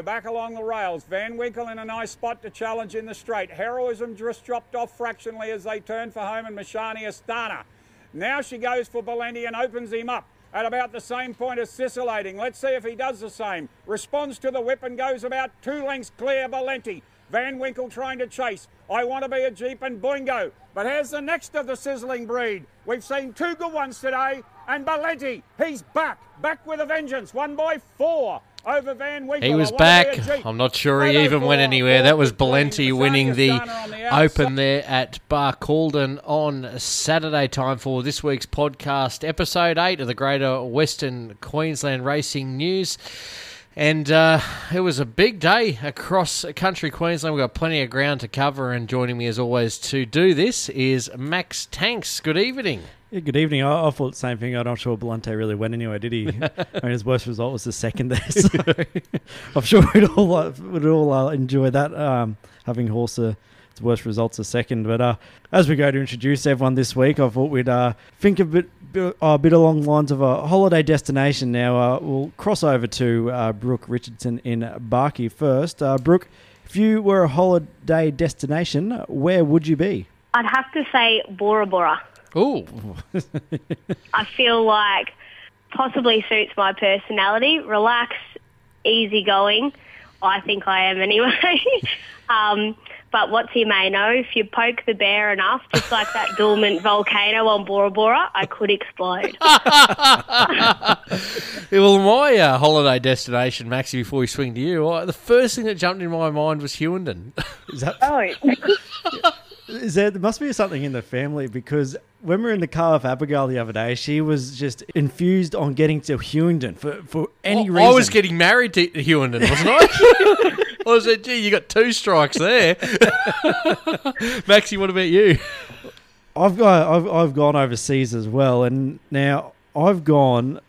Back along the rails, Van Winkle in a nice spot to challenge in the straight. Heroism just dropped off fractionally as they turn for home and Mashani Astana. Now she goes for Valenti and opens him up at about the same point as Sizzlating. Let's see if he does the same. Responds to the whip and goes about two lengths clear Valenti. Van Winkle trying to chase. I want to be a Jeep and Boingo. But here's the next of the sizzling breed. We've seen two good ones today. And Valenti, he's back. Back with a vengeance. One by four. He was back. I'm not sure he even went anywhere. That was Valenti winning the Open there at Bar Barcaldine on Saturday. Time for this week's podcast, episode eight of the Greater Western Queensland Racing News. And uh, it was a big day across country Queensland. We've got plenty of ground to cover, and joining me as always to do this is Max Tanks. Good evening. Yeah, good evening. I, I, thought the same thing. I'm not sure Valenti really went anywhere, did he? I mean, his worst result was the second there. So I'm sure we'd all uh, would all uh, enjoy that. Um, having horse uh, its worst results a second. But uh, as we go to introduce everyone this week, I thought we'd uh, think a bit, a bit along the lines of a holiday destination. Now uh, we'll cross over to uh, Brooke Richardson in Barkey first. Uh, Brooke, if you were a holiday destination, where would you be? I'd have to say Bora Bora. Oh. I feel like possibly suits my personality. Relax, easygoing. I think I am anyway. um, but what's he may know, if you poke the bear enough, just like that dormant volcano on Bora Bora, I could explode. well, my uh, holiday destination, Maxie, before we swing to you, uh, the first thing that jumped in my mind was Hughenden. Is that? Oh. Is there, there must be something in the family because when we were in the car with Abigail the other day, she was just infused on getting to Hughenden for, for any well, reason. I was getting married to Hughenden, wasn't I? I said, gee, you got two strikes there. Maxie, what about you? I've got I've, I've gone overseas as well, and now I've gone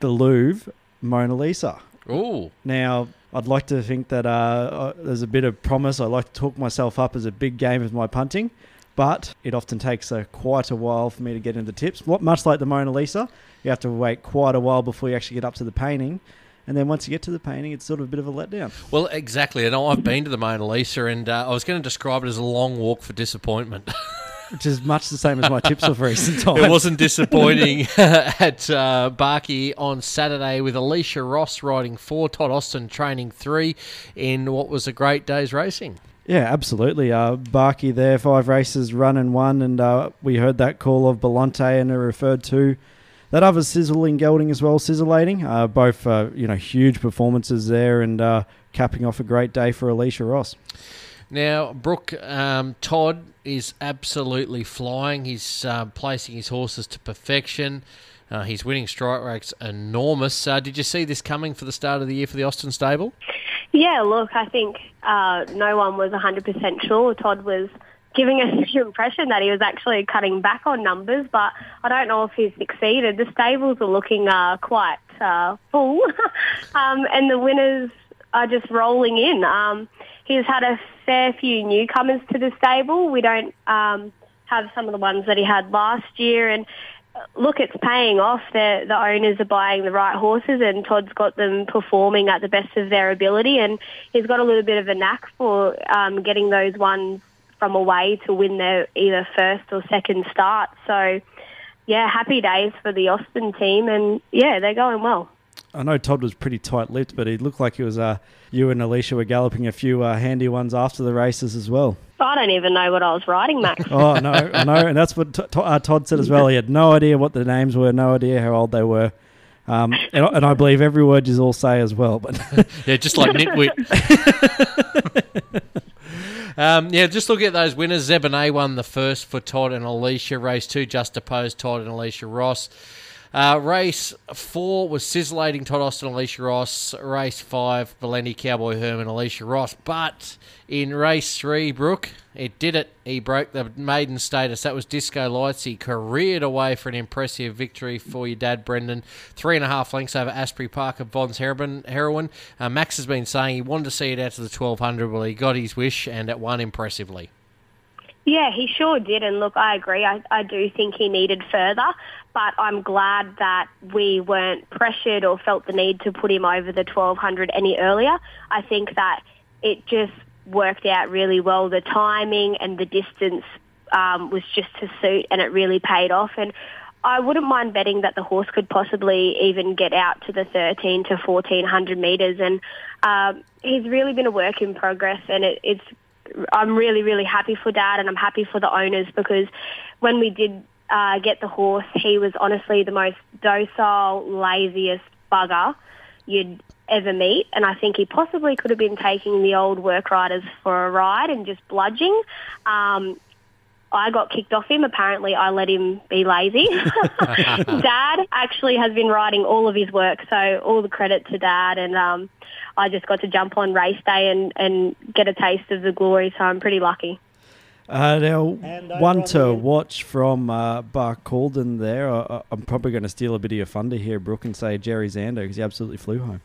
the Louvre Mona Lisa. Oh, now I'd like to think that uh, there's a bit of promise. I like to talk myself up as a big game of my punting, but it often takes uh, quite a while for me to get into the tips. Much like the Mona Lisa, you have to wait quite a while before you actually get up to the painting. And then once you get to the painting, it's sort of a bit of a letdown. Well, exactly. And I've been to the Mona Lisa, and uh, I was going to describe it as a long walk for disappointment. which is much the same as my tips of recent times. It wasn't disappointing at uh, Barkey on Saturday with Alicia Ross riding four, Todd Austin training three in what was a great day's racing. Yeah, absolutely. Uh, Barkey there, five races run and one, and uh, we heard that call of Valenti and referred to that other sizzling gelding as well, Sizzlating. Uh, both, uh, you know, huge performances there and uh, capping off a great day for Alicia Ross. Now, Brooke, um, Todd is absolutely flying. He's uh, placing his horses to perfection. Uh, he's winning strike rates enormous. Uh, did you see this coming for the start of the year for the Austin stable? Yeah, look, I think uh, no one was 100% sure. Todd was giving us the impression that he was actually cutting back on numbers, but I don't know if he's succeeded. The stables are looking uh, quite uh, full, um, and the winners are just rolling in. Um, he's had a fair few newcomers to the stable. We don't um, have some of the ones that he had last year, and uh, look, it's paying off. The the owners are buying the right horses, and Todd's got them performing at the best of their ability, and he's got a little bit of a knack for um, getting those ones from away to win their either first or second start. So, yeah, happy days for the Austin team, and yeah, they're going well. I know Todd was pretty tight-lipped, but he looked like he was. Uh, you and Alicia were galloping a few uh, handy ones after the races as well. I don't even know what I was riding, Max. oh no, I know, and that's what t- t- uh, Todd said as well. He had no idea what the names were, no idea how old they were. Um, and, and, I believe every word you all say as well. But yeah, just like nitwit. Um, yeah, just look at those winners. Zeboneh won the first for Todd and Alicia. Race two, just opposed Todd and Alicia Ross. Uh, race four was Sizzlating Todd Austin, Alicia Ross. Race five, Valenti Cowboy Herman, Alicia Ross. But in race three, Brooke, it did it. He broke the maiden status. That was Disco Lights. He careered away for an impressive victory for your dad, Brendan. Three and a half lengths over Asprey Park of Bonds Heroine. Uh, Max has been saying he wanted to see it out to the 1200. Well, he got his wish and it won impressively. Yeah, he sure did. And look, I agree. I, I do think he needed further, but I'm glad that we weren't pressured or felt the need to put him over the 1200 any earlier. I think that it just worked out really well. The timing and the distance um, was just to suit, and it really paid off. And I wouldn't mind betting that the horse could possibly even get out to the 13 to 1400 metres. And um, he's really been a work in progress, and it, it's I'm really, really happy for Dad, and I'm happy for the owners because when we did uh, get the horse, he was honestly the most docile, laziest bugger you'd ever meet, and I think he possibly could have been taking the old work riders for a ride and just bludging. Um, I got kicked off him. Apparently, I let him be lazy. Dad actually has been writing all of his work, so all the credit to Dad. And um, I just got to jump on race day and, and get a taste of the glory, so I'm pretty lucky. Uh, now, one to watch from uh, Barcaldine there. I, I'm probably going to steal a bit of your thunder here, Brooke, and say Jerry Zander because he absolutely flew home.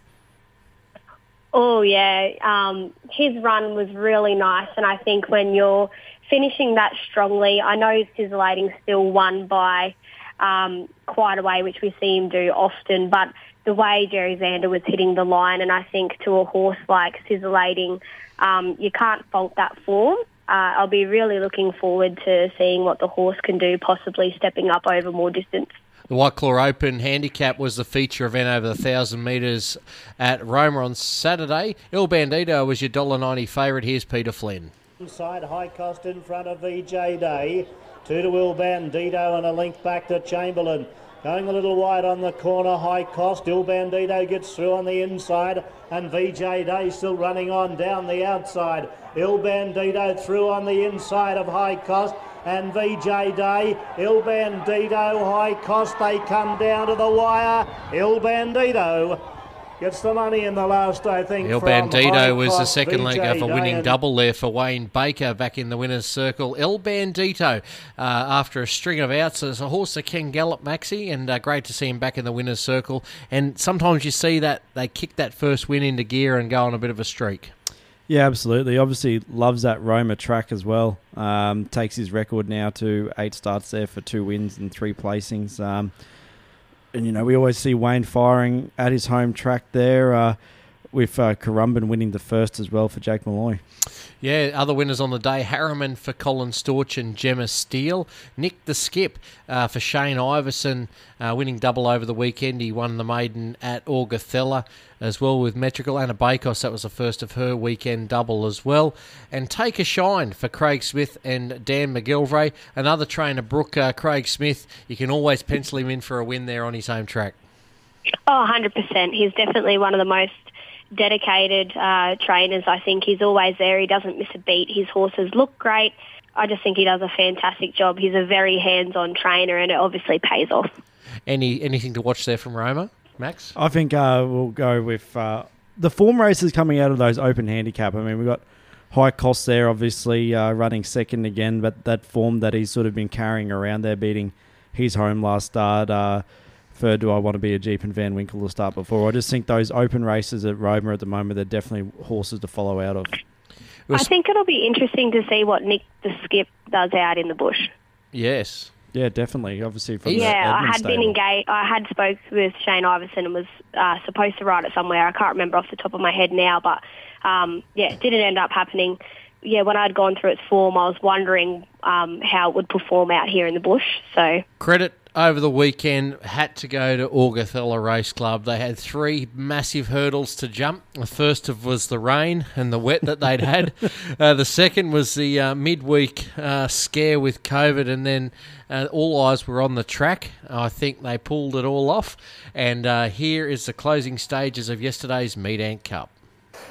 Oh yeah, um, his run was really nice, and I think when you're finishing that strongly, I know Sizzlating still won by um, quite a way, which we see him do often, but the way Jerry Zander was hitting the line, and I think to a horse like Sizzlating, um, you can't fault that form. Uh, I'll be really looking forward to seeing what the horse can do, possibly stepping up over more distance. The White Claw Open handicap was the feature event over the 1,000 metres at Roma on Saturday. Il Bandito was your dollar ninety favourite. Here's Peter Flynn. Side high cost in front of VJ Day. Two to Il Bandito and a link back to Chamberlain. Going a little wide on the corner, high cost. Il Bandito gets through on the inside, and VJ Day still running on down the outside. Il Bandito through on the inside of high cost and VJ Day. Il Bandito, high cost, they come down to the wire. Il Bandito gets the money in the last, I think. El Bandito was the second leg of a winning double there for Wayne Baker back in the winner's circle. El Bandito, uh, after a string of outs, is a horse that can gallop, Maxi, and uh, great to see him back in the winner's circle. And sometimes you see that they kick that first win into gear and go on a bit of a streak. Yeah, absolutely. Obviously, loves that Roma track as well. Um, takes his record now to eight starts there for two wins and three placings. Um, and you know, we always see Wayne firing at his home track there. Uh, with uh, Currumbin winning the first as well for Jake Malloy. Yeah, other winners on the day Harriman for Colin Storch and Gemma Steele. Nick the Skip uh, for Shane Iverson, uh, winning double over the weekend. He won the maiden at Augathella as well with Metrical. Anna Bakos, that was the first of her weekend double as well. And Take a Shine for Craig Smith and Dan McGilvray. Another trainer, Brooke uh, Craig Smith. You can always pencil him in for a win there on his home track. Oh, 100%. He's definitely one of the most dedicated uh, trainers. I think he's always there. He doesn't miss a beat. His horses look great. I just think he does a fantastic job. He's a very hands-on trainer, and it obviously pays off. Any anything to watch there from Roma, Max? I think uh, we'll go with uh, the form races coming out of those open handicap. I mean, we've got high cost there, obviously uh, running second again, but that form that he's sort of been carrying around there, beating his home last start. For do I want to be a Jeep and Van Winkle to start before? I just think those open races at Roma at the moment, they're definitely horses to follow out of. I think it'll be interesting to see what Nick the Skip does out in the bush. Yes. Yeah, definitely. Obviously, from yeah, I had stable. been engaged. I had spoke with Shane Iverson and was uh, supposed to ride it somewhere. I can't remember off the top of my head now, but um, yeah, it didn't end up happening. Yeah, when I'd gone through its form, I was wondering um, how it would perform out here in the bush. So credit over the weekend had to go to Augathella Race Club. They had three massive hurdles to jump. The first of was the rain and the wet that they'd had. uh, the second was the uh, midweek uh, scare with COVID, and then uh, all eyes were on the track. I think they pulled it all off. And uh, here is the closing stages of yesterday's Meat Ant Cup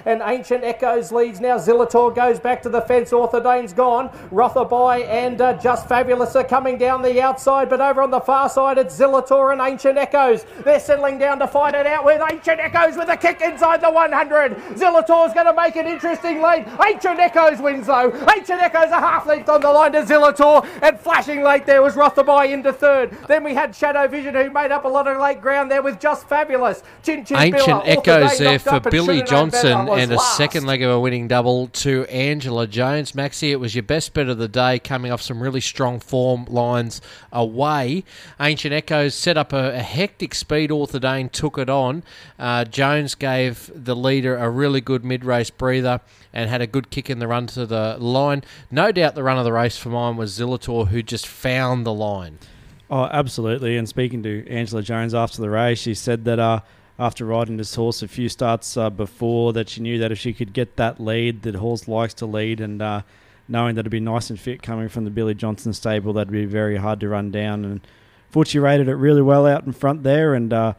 and Ancient Echoes leads now. Zillator goes back to the fence. Orthodane's gone. Rotherby and uh, Just Fabulous are coming down the outside, but over on the far side it's Zillator and Ancient Echoes. They're settling down to fight it out with Ancient Echoes with a kick inside the 100. Zillator's going to make an interesting lead. Ancient Echoes wins though. Ancient Echoes a half length on the line to Zillator and flashing late there was Rotherby into third. Then we had Shadow Vision who made up a lot of late ground there with Just Fabulous. Chin Chin Ancient Echoes there for Billy Johnson and, and a last. second leg of a winning double to Angela Jones. Maxie, it was your best bet of the day, coming off some really strong form lines away. Ancient Echoes set up a, a hectic speed. Orthodane took it on. Uh, Jones gave the leader a really good mid race breather and had a good kick in the run to the line. No doubt the run of the race for mine was Zillator, who just found the line. Oh, absolutely. And speaking to Angela Jones after the race, she said that uh, after riding this horse a few starts uh, before, that she knew that if she could get that lead, that horse likes to lead, and uh, knowing that it'd be nice and fit coming from the Billy Johnson stable, that'd be very hard to run down. And she rated it really well out in front there, and uh,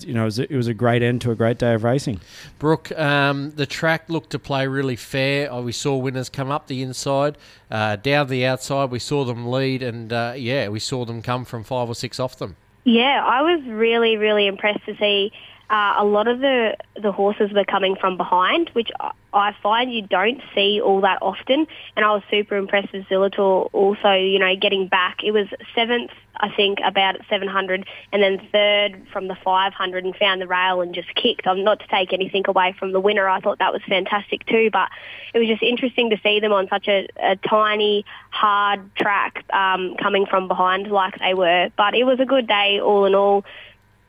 you know it was, a, it was a great end to a great day of racing. Brooke, um, the track looked to play really fair. Uh, we saw winners come up the inside, uh, down the outside. We saw them lead, and uh, yeah, we saw them come from five or six off them. Yeah, I was really, really impressed to see uh, a lot of the, the horses were coming from behind, which I- find you don't see all that often. And I was super impressed with Zillator also, you know, getting back. It was seventh, I think, about at 700, and then third from the 500 and found the rail and just kicked. I'm not to take anything away from the winner. I thought that was fantastic too, but it was just interesting to see them on such a, a tiny, hard track um, coming from behind like they were. But it was a good day all in all.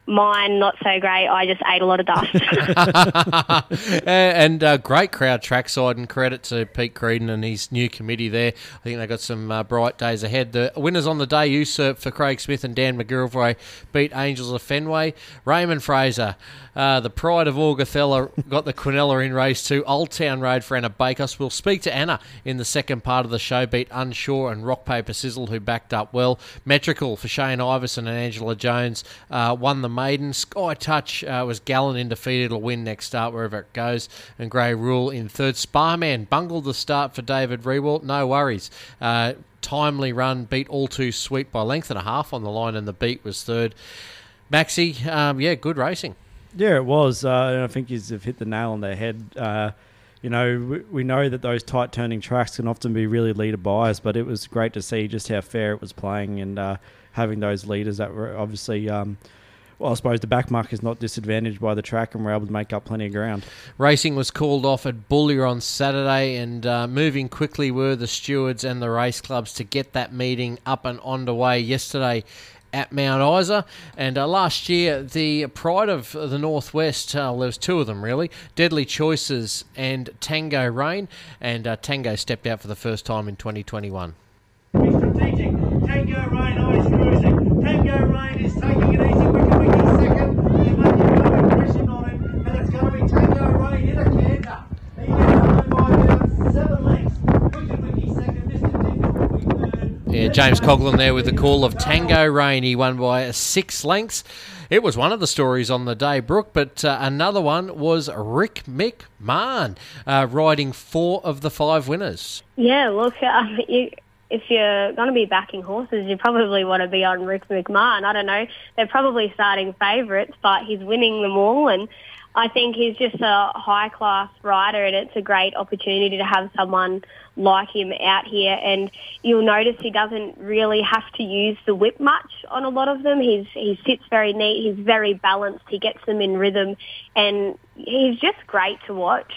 Mine not so great. I just ate a lot of dust. and uh, great crowd trackside, and credit to Pete Creedon and his new committee there. I think they got some uh, bright days ahead. The winners on the day, usurp for Craig Smith and Dan McGilvray, beat Angels of Fenway. Raymond Fraser, uh, the pride of Augathella, got the Quinella in race two. Old Town Road for Anna Bakos. We'll speak to Anna in the second part of the show. Beat Unsure and Rock Paper Sizzle, who backed up well. Metrical for Shane Iverson and Angela Jones uh, won the maiden. Sky Touch uh, was gallant in defeat. It'll win next start wherever it goes. And Grey Rule in third. Sparman bungled the start for David Rewalt. No worries. Uh, timely run, beat all too sweet by length and a half on the line, and the beat was third. Maxi, um, yeah, good racing. Yeah, it was. Uh, and I think you've hit the nail on the head. Uh, you know, we, we know that those tight turning tracks can often be really leader biased, but it was great to see just how fair it was playing and uh, having those leaders that were obviously. Um, well, I suppose the back mark is not disadvantaged by the track, and we're able to make up plenty of ground. Racing was called off at Boulia on Saturday, and uh, moving quickly were the stewards and the race clubs to get that meeting up and underway yesterday at Mount Isa. And uh, last year, the pride of the Northwest, uh, there was two of them really, Deadly Choices and Tango Rain. And uh, Tango stepped out for the first time in 2021. Be strategic. Tango Rain cruising. Tango Rain is taking it easy. Wicky Wicky second. He's making no impression on him. And it's going to be Tango Rain in a canter. He is home by about seven lengths. Wicky Wicky second. Mr. Tingle will be third. Yeah, James Coughlin there with the call of Tango Rain. He won by six lengths. It was one of the stories on the day, Brooke, but uh, another one was Rick McMahon uh, riding four of the five winners. yeah, look, um, you, if you're going to be backing horses, you probably want to be on Rick McMahon. I don't know. They're probably starting favourites, but he's winning them all. And I think he's just a high-class rider, and it's a great opportunity to have someone like him out here. And you'll notice he doesn't really have to use the whip much on a lot of them. He's he sits very neat. He's very balanced. He gets them in rhythm, and he's just great to watch.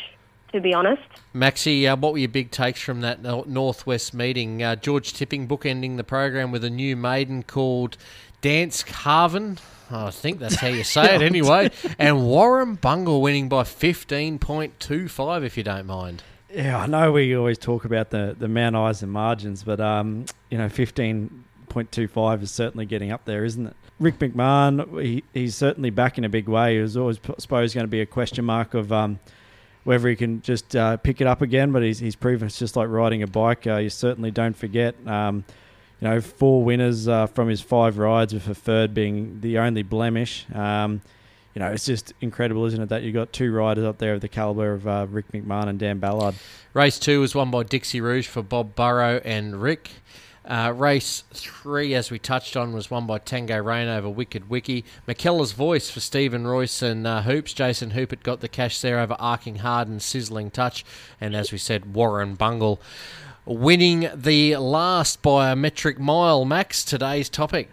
To be honest. Maxi, uh, what were your big takes from that Northwest meeting? Uh, George Tipping bookending the program with a new maiden called Dance Carven. Oh, I think that's how you say it anyway. And Warren Bungle winning by 15.25, if you don't mind. Yeah, I know we always talk about the, the Mount and margins, but um, you know, fifteen point two five is certainly getting up there, isn't it? Rick McMahon, he, he's certainly back in a big way. It was always, I suppose, going to be a question mark of um, whether he can just uh, pick it up again, but he's, he's proven it's just like riding a bike. Uh, you certainly don't forget. Um, you know, four winners uh, from his five rides, with a third being the only blemish. Um, you know, it's just incredible, isn't it, that you've got two riders up there of the caliber of uh, Rick McMahon and Dan Ballard. Race two was won by Dixie Rouge for Bob Burrow and Rick. Uh, race three, as we touched on, was won by Tango Rain over Wicked Wiki. McKellar's voice for Stephen Royce and uh, Hoops. Jason Hoopert got the cash there over Arcing Hard and Sizzling Touch. And as we said, Warrumbungle winning the last by a metric mile. Max, today's topic.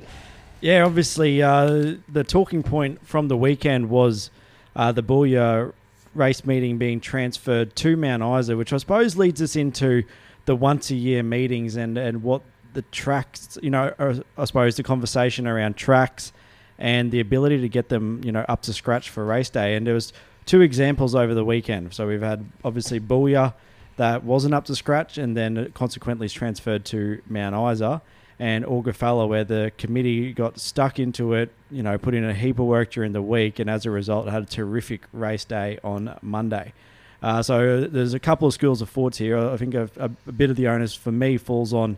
Yeah, obviously, uh, the talking point from the weekend was uh, the Boulia race meeting being transferred to Mount Isa, which I suppose leads us into the once a year meetings and, and what the tracks, you know, are, I suppose the conversation around tracks and the ability to get them, you know, up to scratch for race day. And there was two examples over the weekend. So we've had obviously Boulia that wasn't up to scratch and then consequently is transferred to Mount Isa and Augathella where the committee got stuck into it, you know, put in a heap of work during the week and as a result had a terrific race day on Monday. Uh, so there's a couple of schools of thoughts here. I think a, a bit of the onus for me falls on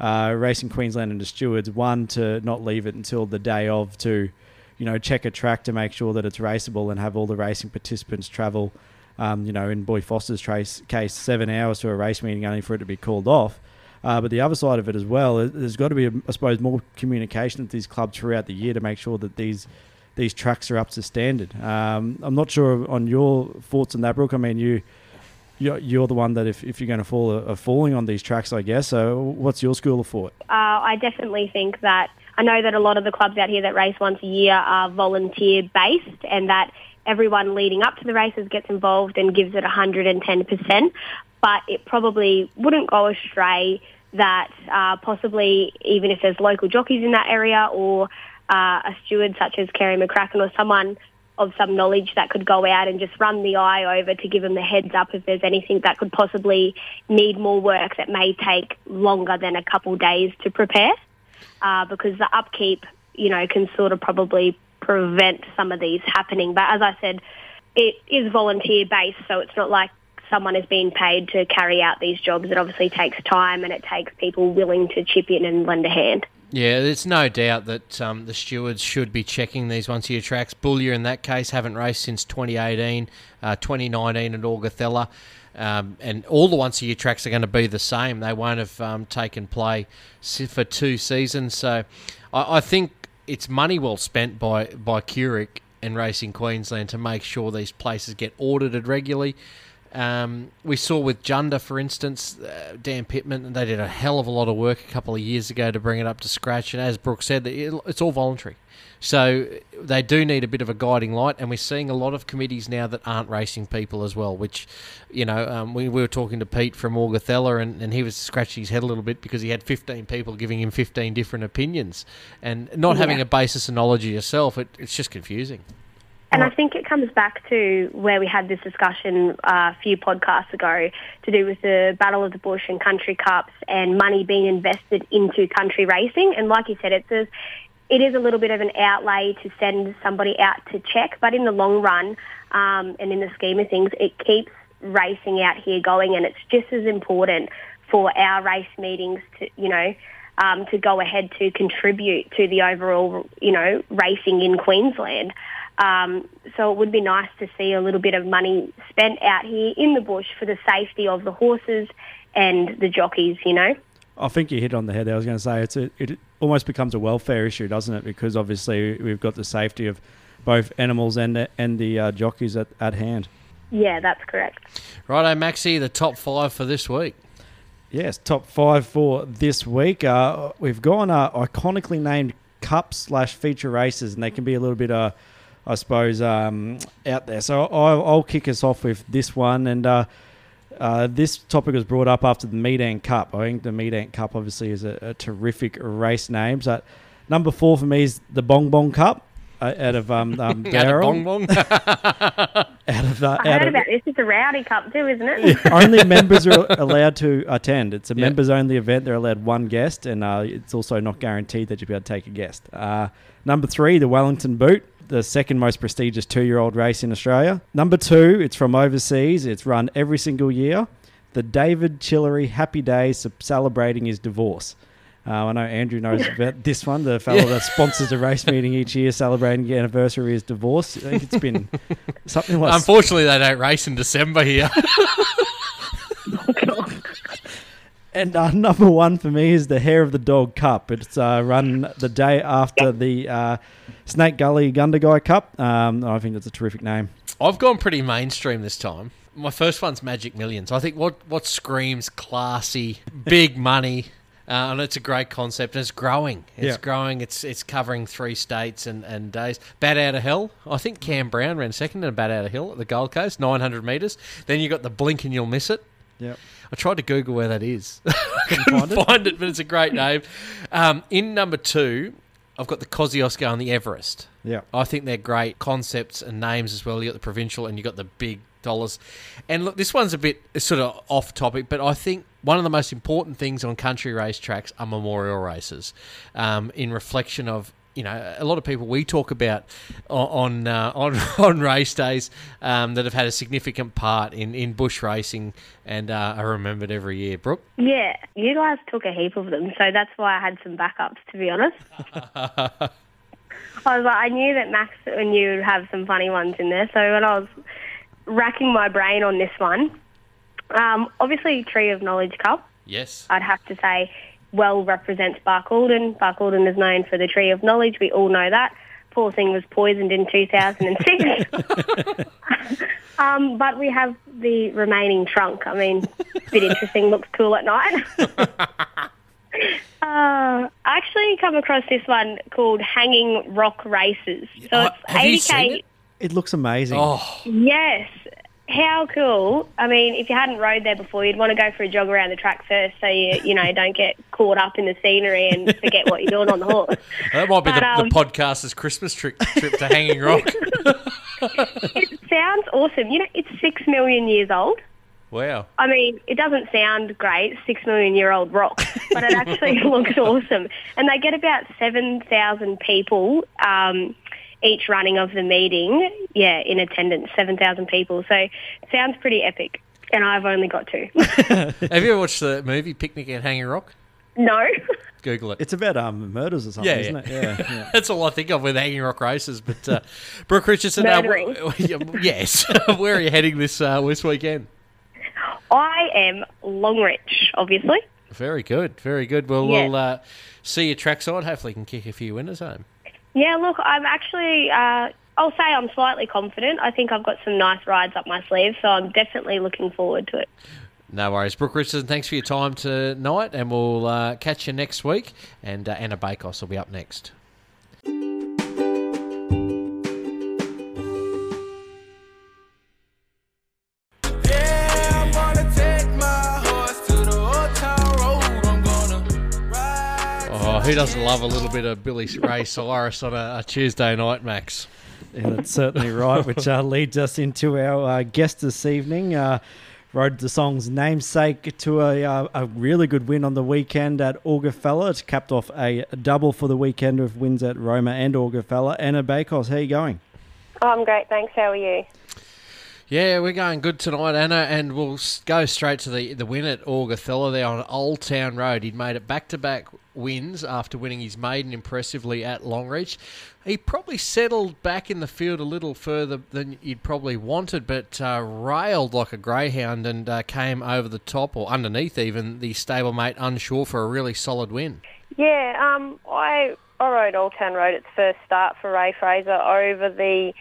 uh, Racing Queensland and the stewards. One to not leave it until the day of to, you know, check a track to make sure that it's raceable and have all the racing participants travel. Um, you know, in Boy Foster's trace case, seven hours to a race meeting only for it to be called off. Uh, but the other side of it as well, there's got to be, I suppose, more communication with these clubs throughout the year to make sure that these these tracks are up to standard. Um, I'm not sure on your thoughts on that, Brooke. I mean, you you're, you're the one that if, if you're going to fall are falling on these tracks, I guess. So, what's your school of thought? Uh, I definitely think that I know that a lot of the clubs out here that race once a year are volunteer based, and that everyone leading up to the races gets involved and gives it 110%. But it probably wouldn't go astray that uh, possibly even if there's local jockeys in that area or uh, a steward such as Kerry McCracken or someone of some knowledge that could go out and just run the eye over to give them the heads up if there's anything that could possibly need more work that may take longer than a couple days to prepare uh, because the upkeep, you know, can sort of probably prevent some of these happening. But as I said, it is volunteer based, so it's not like someone is being paid to carry out these jobs. It obviously takes time and it takes people willing to chip in and lend a hand. Yeah, there's no doubt that um, the stewards should be checking these once a year tracks. Boulia, in that case, haven't raced since 2018, uh, 2019 at Augathella. Um, and all the once a year tracks are going to be the same. They won't have um, taken play for two seasons. So I, I, think it's money well spent by, by QRIC and Racing Queensland to make sure these places get audited regularly. Um, we saw with Jundah, for instance, uh, Dan Pittman, and they did a hell of a lot of work a couple of years ago to bring it up to scratch. And as Brooke said, it's all voluntary. So they do need a bit of a guiding light, and we're seeing a lot of committees now that aren't racing people as well. Which, you know, um, we, we, were talking to Pete from Augathella, and, and he was scratching his head a little bit because he had 15 people giving him 15 different opinions, and not yeah. having a basis of knowledge yourself, it, it's just confusing. And I think it comes back to where we had this discussion uh, a few podcasts ago to do with the Battle of the Bush and Country Cups and money being invested into country racing. And like you said, it's a, it is a little bit of an outlay to send somebody out to check, but in the long run um, and in the scheme of things, it keeps racing out here going, and it's just as important for our race meetings to, you know, um, to go ahead to contribute to the overall, you know, racing in Queensland. Um, so it would be nice to see a little bit of money spent out here in the bush for the safety of the horses and the jockeys, you know. I think you hit on the head. There. I was going to say it's a, it almost becomes a welfare issue, doesn't it? Because obviously we've got the safety of both animals and the, and the uh, jockeys at, at hand. Yeah, that's correct. Righto, Maxi, the top five for this week. Yes, top five for this week. Uh, we've gone uh, iconically named cup slash feature races, and they can be a little bit uh, I suppose, um, out there. So I'll, I'll, kick us off with this one. And uh, uh, this topic was brought up after the Meat Ant Cup. I think the Meat Ant Cup obviously is a, a terrific race name. So number four for me is the Bong Bong Cup. Uh, out of um, um Bong Bong. out of uh, I heard about this. It's a rowdy cup too, isn't it? only members are allowed to attend. It's a yep. members only event. They're allowed one guest, and uh, it's also not guaranteed that you'll be able to take a guest. Uh, number three, the Wellington Boot the second most prestigious two year old race in Australia. Number two, it's from overseas. It's run every single year. The David Chillery Happy Days celebrating his divorce. Uh, I know Andrew knows about this one, the fellow yeah. that sponsors a race meeting each year celebrating the anniversary of his divorce. I think it's been something like. Unfortunately, they don't race in December here. And uh, number one for me is the Hair of the Dog Cup. It's uh, run the day after the uh, Snake Gully Gundagai Cup. Um, I think it's a terrific name. I've gone pretty mainstream this time. My first one's Magic Millions. I think what what screams classy, big money, Uh, and it's a great concept. And it's growing. It's Yeah. growing. It's it's covering three states and, and days. Bat out of hell. I think Cam Brown ran second in a bat out of hill at the Gold Coast, 900 metres. Then you got the blink and you'll miss it. Yep. I tried to Google where that is. I couldn't find, it? but it's a great name. Um, in number two, I've got the Kosciuszko and the Everest. Yeah. I think they're great concepts and names as well. You got the provincial and you got the big dollars. And look, this one's a bit sort of off topic, but I think one of the most important things on country racetracks are memorial races, um, in reflection of. You know, a lot of people we talk about on on uh, on, on race days um, that have had a significant part in, in bush racing and uh, are remembered every year. Brooke, Yeah, you guys took a heap of them, so that's why I had some backups, to be honest. I was like, I knew that Max and you would have some funny ones in there, so when I was racking my brain on this one, um, obviously Tree of Knowledge Cup, yes, I'd have to say, well represents Barcaldine. Barcaldine is known for the Tree of Knowledge. We all know that. Poor thing was poisoned in 2006. um, but we have the remaining trunk. I mean, a bit interesting, looks cool at night. Uh, I actually come across this one called Hanging Rock Races. So Oh, it's have you 80k. seen it? It looks amazing. Oh, Yes. How cool. I mean, if you hadn't rode there before, you'd want to go for a jog around the track first so you, you know, don't get caught up in the scenery and forget what you're doing on the horse. that might be But, the, um, the podcaster's Christmas trip trip to Hanging Rock. It sounds awesome. You know, it's six million years old. wow. I mean, it doesn't sound great, six million year old rock, but it actually looks awesome. And they get about 7,000 people um, each running of the meeting, yeah, in attendance, 7,000 people. So it sounds pretty epic. And I've only got two. Have you ever watched the movie Picnic at Hanging Rock? no. Google it. It's about um, murders or something, Yeah, isn't yeah. it? Yeah. yeah. That's all I think of with Hanging Rock races. But uh, Brooke Richardson, uh, yes, where are you heading this uh, this weekend? I am Longreach, obviously. Very good, very good. Well, Yeah. we'll uh, see you trackside. Hopefully, you can kick a few winners home. Yeah, look, I'm actually, uh, I'll say I'm slightly confident. I think I've got some nice rides up my sleeve, so I'm definitely looking forward to it. No worries, Brooke Richardson. Thanks for your time tonight, and we'll uh, catch you next week. And uh, Anna Bakos will be up next. Who doesn't love a little bit of Billy Ray Cyrus on a, a Tuesday night, Max? Yeah, that's certainly right, which uh, leads us into our uh, guest this evening. Uh, rode the song's namesake to a, uh, a really good win on the weekend at Augathella. It's capped off a double for the weekend with wins at Roma and Augathella. Anna Bakos, how are you going? Oh, I'm great, thanks. How are you? Yeah, we're going good tonight, Anna, and we'll go straight to the, the win at Augathella there on Old Town Road. He'd made it back to back wins after winning his maiden impressively at Longreach. He probably settled back in the field a little further than you'd probably wanted, but uh, railed like a greyhound and uh, came over the top, or underneath even, the stablemate unsure for a really solid win. Yeah, um, I I rode Old Town Road its first start for Ray Fraser over the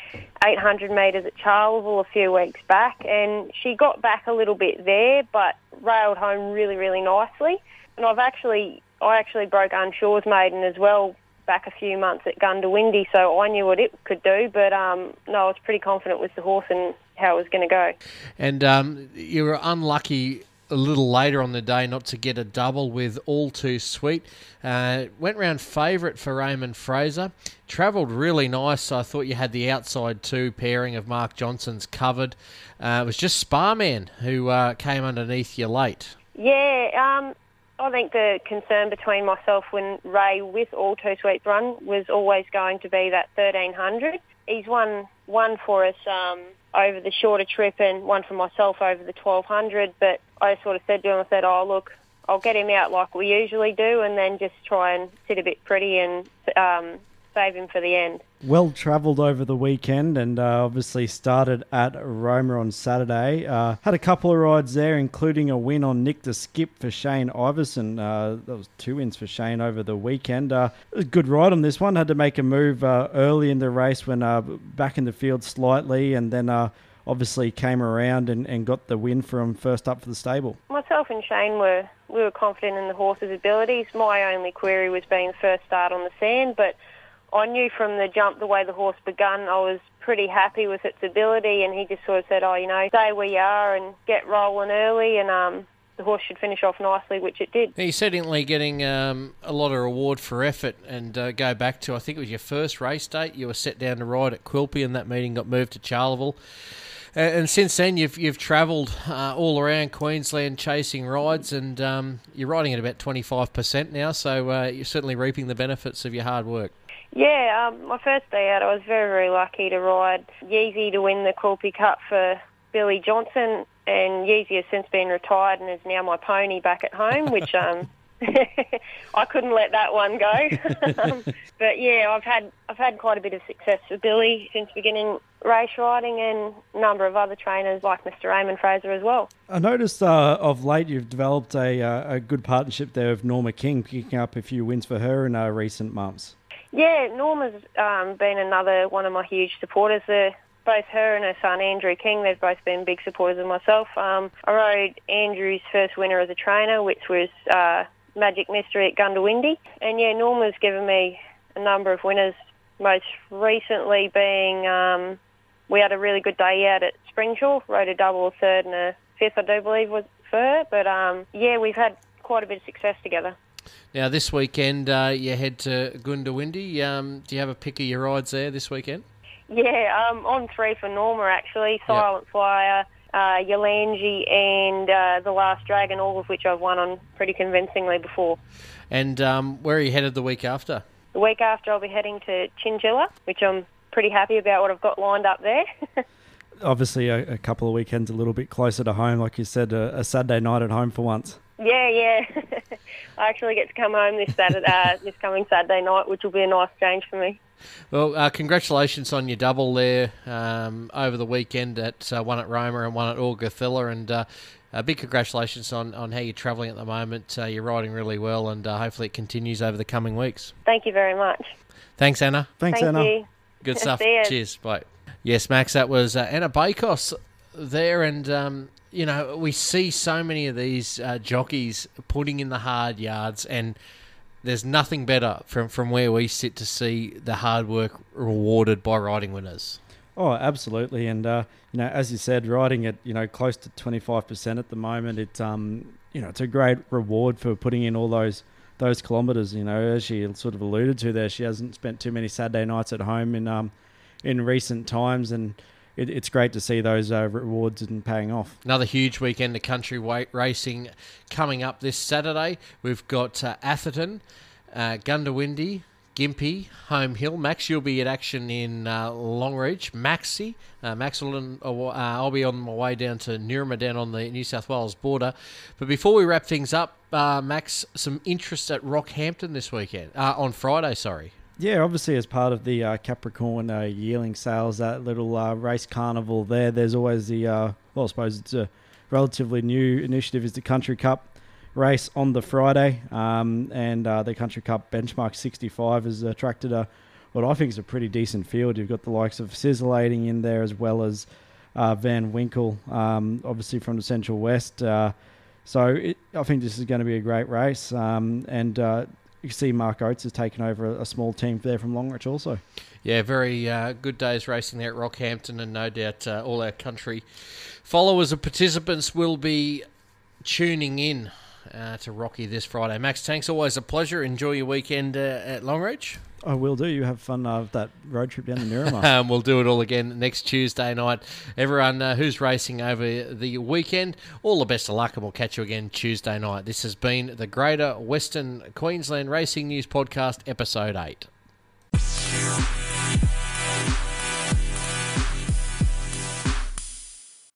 800 metres at Charleville a few weeks back, and she got back a little bit there, but railed home really, really nicely. And I've actually, I actually broke Unsure's maiden as well back a few months at Goondiwindi, so I knew what it could do. But um, no, I was pretty confident with the horse and how it was going to go. And um, you were unlucky a little later on the day not to get a double with All Too Sweet. Uh, went round favourite for Raymond Fraser. Travelled really nice. So I thought you had the outside two pairing of Mark Johnson's covered. Uh, it was just Sparman who uh, came underneath you late. Yeah, um, I think the concern between myself and Ray with all Too Sweet run was always going to be that 1300. He's won one for us um, over the shorter trip and one for myself over the 1200. But I sort of said to him, I said, oh, look, I'll get him out like we usually do and then just try and sit a bit pretty and um, save him for the end. Well travelled over the weekend and uh, obviously started at Roma on Saturday. Uh, had a couple of rides there, including a win on Nick the Skip for Shane Iverson. Uh, that was two wins for Shane over the weekend. Uh, good ride on this one. Had to make a move uh, early in the race when uh, back in the field slightly and then uh, obviously came around and, and got the win from first up for the stable. Myself and Shane were we were confident in the horse's abilities. My only query was being first start on the sand, but I knew from the jump the way the horse begun, I was pretty happy with its ability, and he just sort of said, "Oh, you know, stay where you are and get rolling early, and um, the horse should finish off nicely," which it did. He's certainly getting um, a lot of reward for effort. And uh, go back to, I think it was your first race date. You were set down to ride at Quilpie, and that meeting got moved to Charleville. And, since then, you've you've travelled uh, all around Queensland chasing rides, and um, you're riding at about 25% now. So uh, you're certainly reaping the benefits of your hard work. Yeah, um, my first day out, I was very, very lucky to ride Yeezy to win the Quilpie Cup for Billy Johnson, and Yeezy has since been retired and is now my pony back at home, which um, I couldn't let that one go. um, but yeah, I've had I've had quite a bit of success with Billy since beginning race riding, and a number of other trainers like Mr. Raymond Fraser as well. I noticed uh, of late you've developed a, uh, a good partnership there with Norma King, picking up a few wins for her in uh, recent months. Yeah, Norma's um, been another one of my huge supporters. Uh, both her and her son Andrew King, they've both been big supporters of myself. Um, I rode Andrew's first winner as a trainer, which was uh, Magic Mystery at Goondiwindi. And yeah, Norma's given me a number of winners, most recently being um, we had a really good day out at Springsure, rode a double, a third and a fifth, I do believe was for her. But um, yeah, we've had quite a bit of success together. Now, this weekend, uh, you head to Goondiwindi. Um, do you have a pick of your rides there this weekend? Yeah, um, on three for Norma actually. Silent Flyer, uh, Yalanji, and uh, The Last Dragon, all of which I've won on pretty convincingly before. And um, where are you headed the week after? The week after, I'll be heading to Chinchilla, which I'm pretty happy about what I've got lined up there. Obviously, a, a couple of weekends a little bit closer to home, like you said, a, a Saturday night at home for once. yeah, yeah. I actually get to come home this Saturday, uh, this coming Saturday night, which will be a nice change for me. Well, uh, congratulations on your double there um, over the weekend at uh, one at Roma and one at Augathella, and uh, a big congratulations on, on how you're travelling at the moment. Uh, you're riding really well, and uh, hopefully it continues over the coming weeks. Thank you very much. Thanks, Anna. Thanks, Thank Anna. you. Good stuff. See. Cheers. Bye. Yes, Max, that was uh, Anna Bakos there, and um, you know we see so many of these uh, jockeys putting in the hard yards, and there's nothing better from from where we sit to see the hard work rewarded by riding winners. Oh, absolutely, and uh, you know, as you said, riding at you know close to twenty five percent at the moment, it's um, you know, it's a great reward for putting in all those those kilometres. You know, as she sort of alluded to there, she hasn't spent too many Saturday nights at home in um, in recent times, and it, it's great to see those uh, rewards and paying off. Another huge weekend of country weight racing coming up this Saturday. We've got uh, Atherton, uh, Goondiwindi, Gympie, Home Hill. Max, you'll be at action in uh, Longreach. Maxi, uh, Max, will, uh, I'll be on my way down to Nurma down on the New South Wales border. But before we wrap things up, uh, Max, some interest at Rockhampton this weekend, uh, on Friday, sorry. Yeah, obviously, as part of the uh, Capricorn uh, yearling sales, that little uh, race carnival there, there's always the, uh, well, I suppose it's a relatively new initiative, is the Country Cup race on the Friday. Um, and uh, the Country Cup benchmark 65 has attracted a, what I think is a pretty decent field. You've got the likes of Sizzlating in there as well as uh, Van Winkle, um, obviously from the Central West. So it, I think this is going to be a great race. Um, and you can see Mark Oates has taken over a, small team there from Longreach also. Yeah, very uh, good days racing there at Rockhampton, and no doubt uh, all our country followers and participants will be tuning in uh, to Rocky this Friday. Max, thanks. Always a pleasure. Enjoy your weekend uh, at Longreach. I will do. You have fun uh, that road trip down the Miramar. Um, we'll do it all again next Tuesday night. Everyone uh, who's racing over the weekend, all the best of luck, and we'll catch you again Tuesday night. This has been the Greater Western Queensland Racing News Podcast, Episode 8.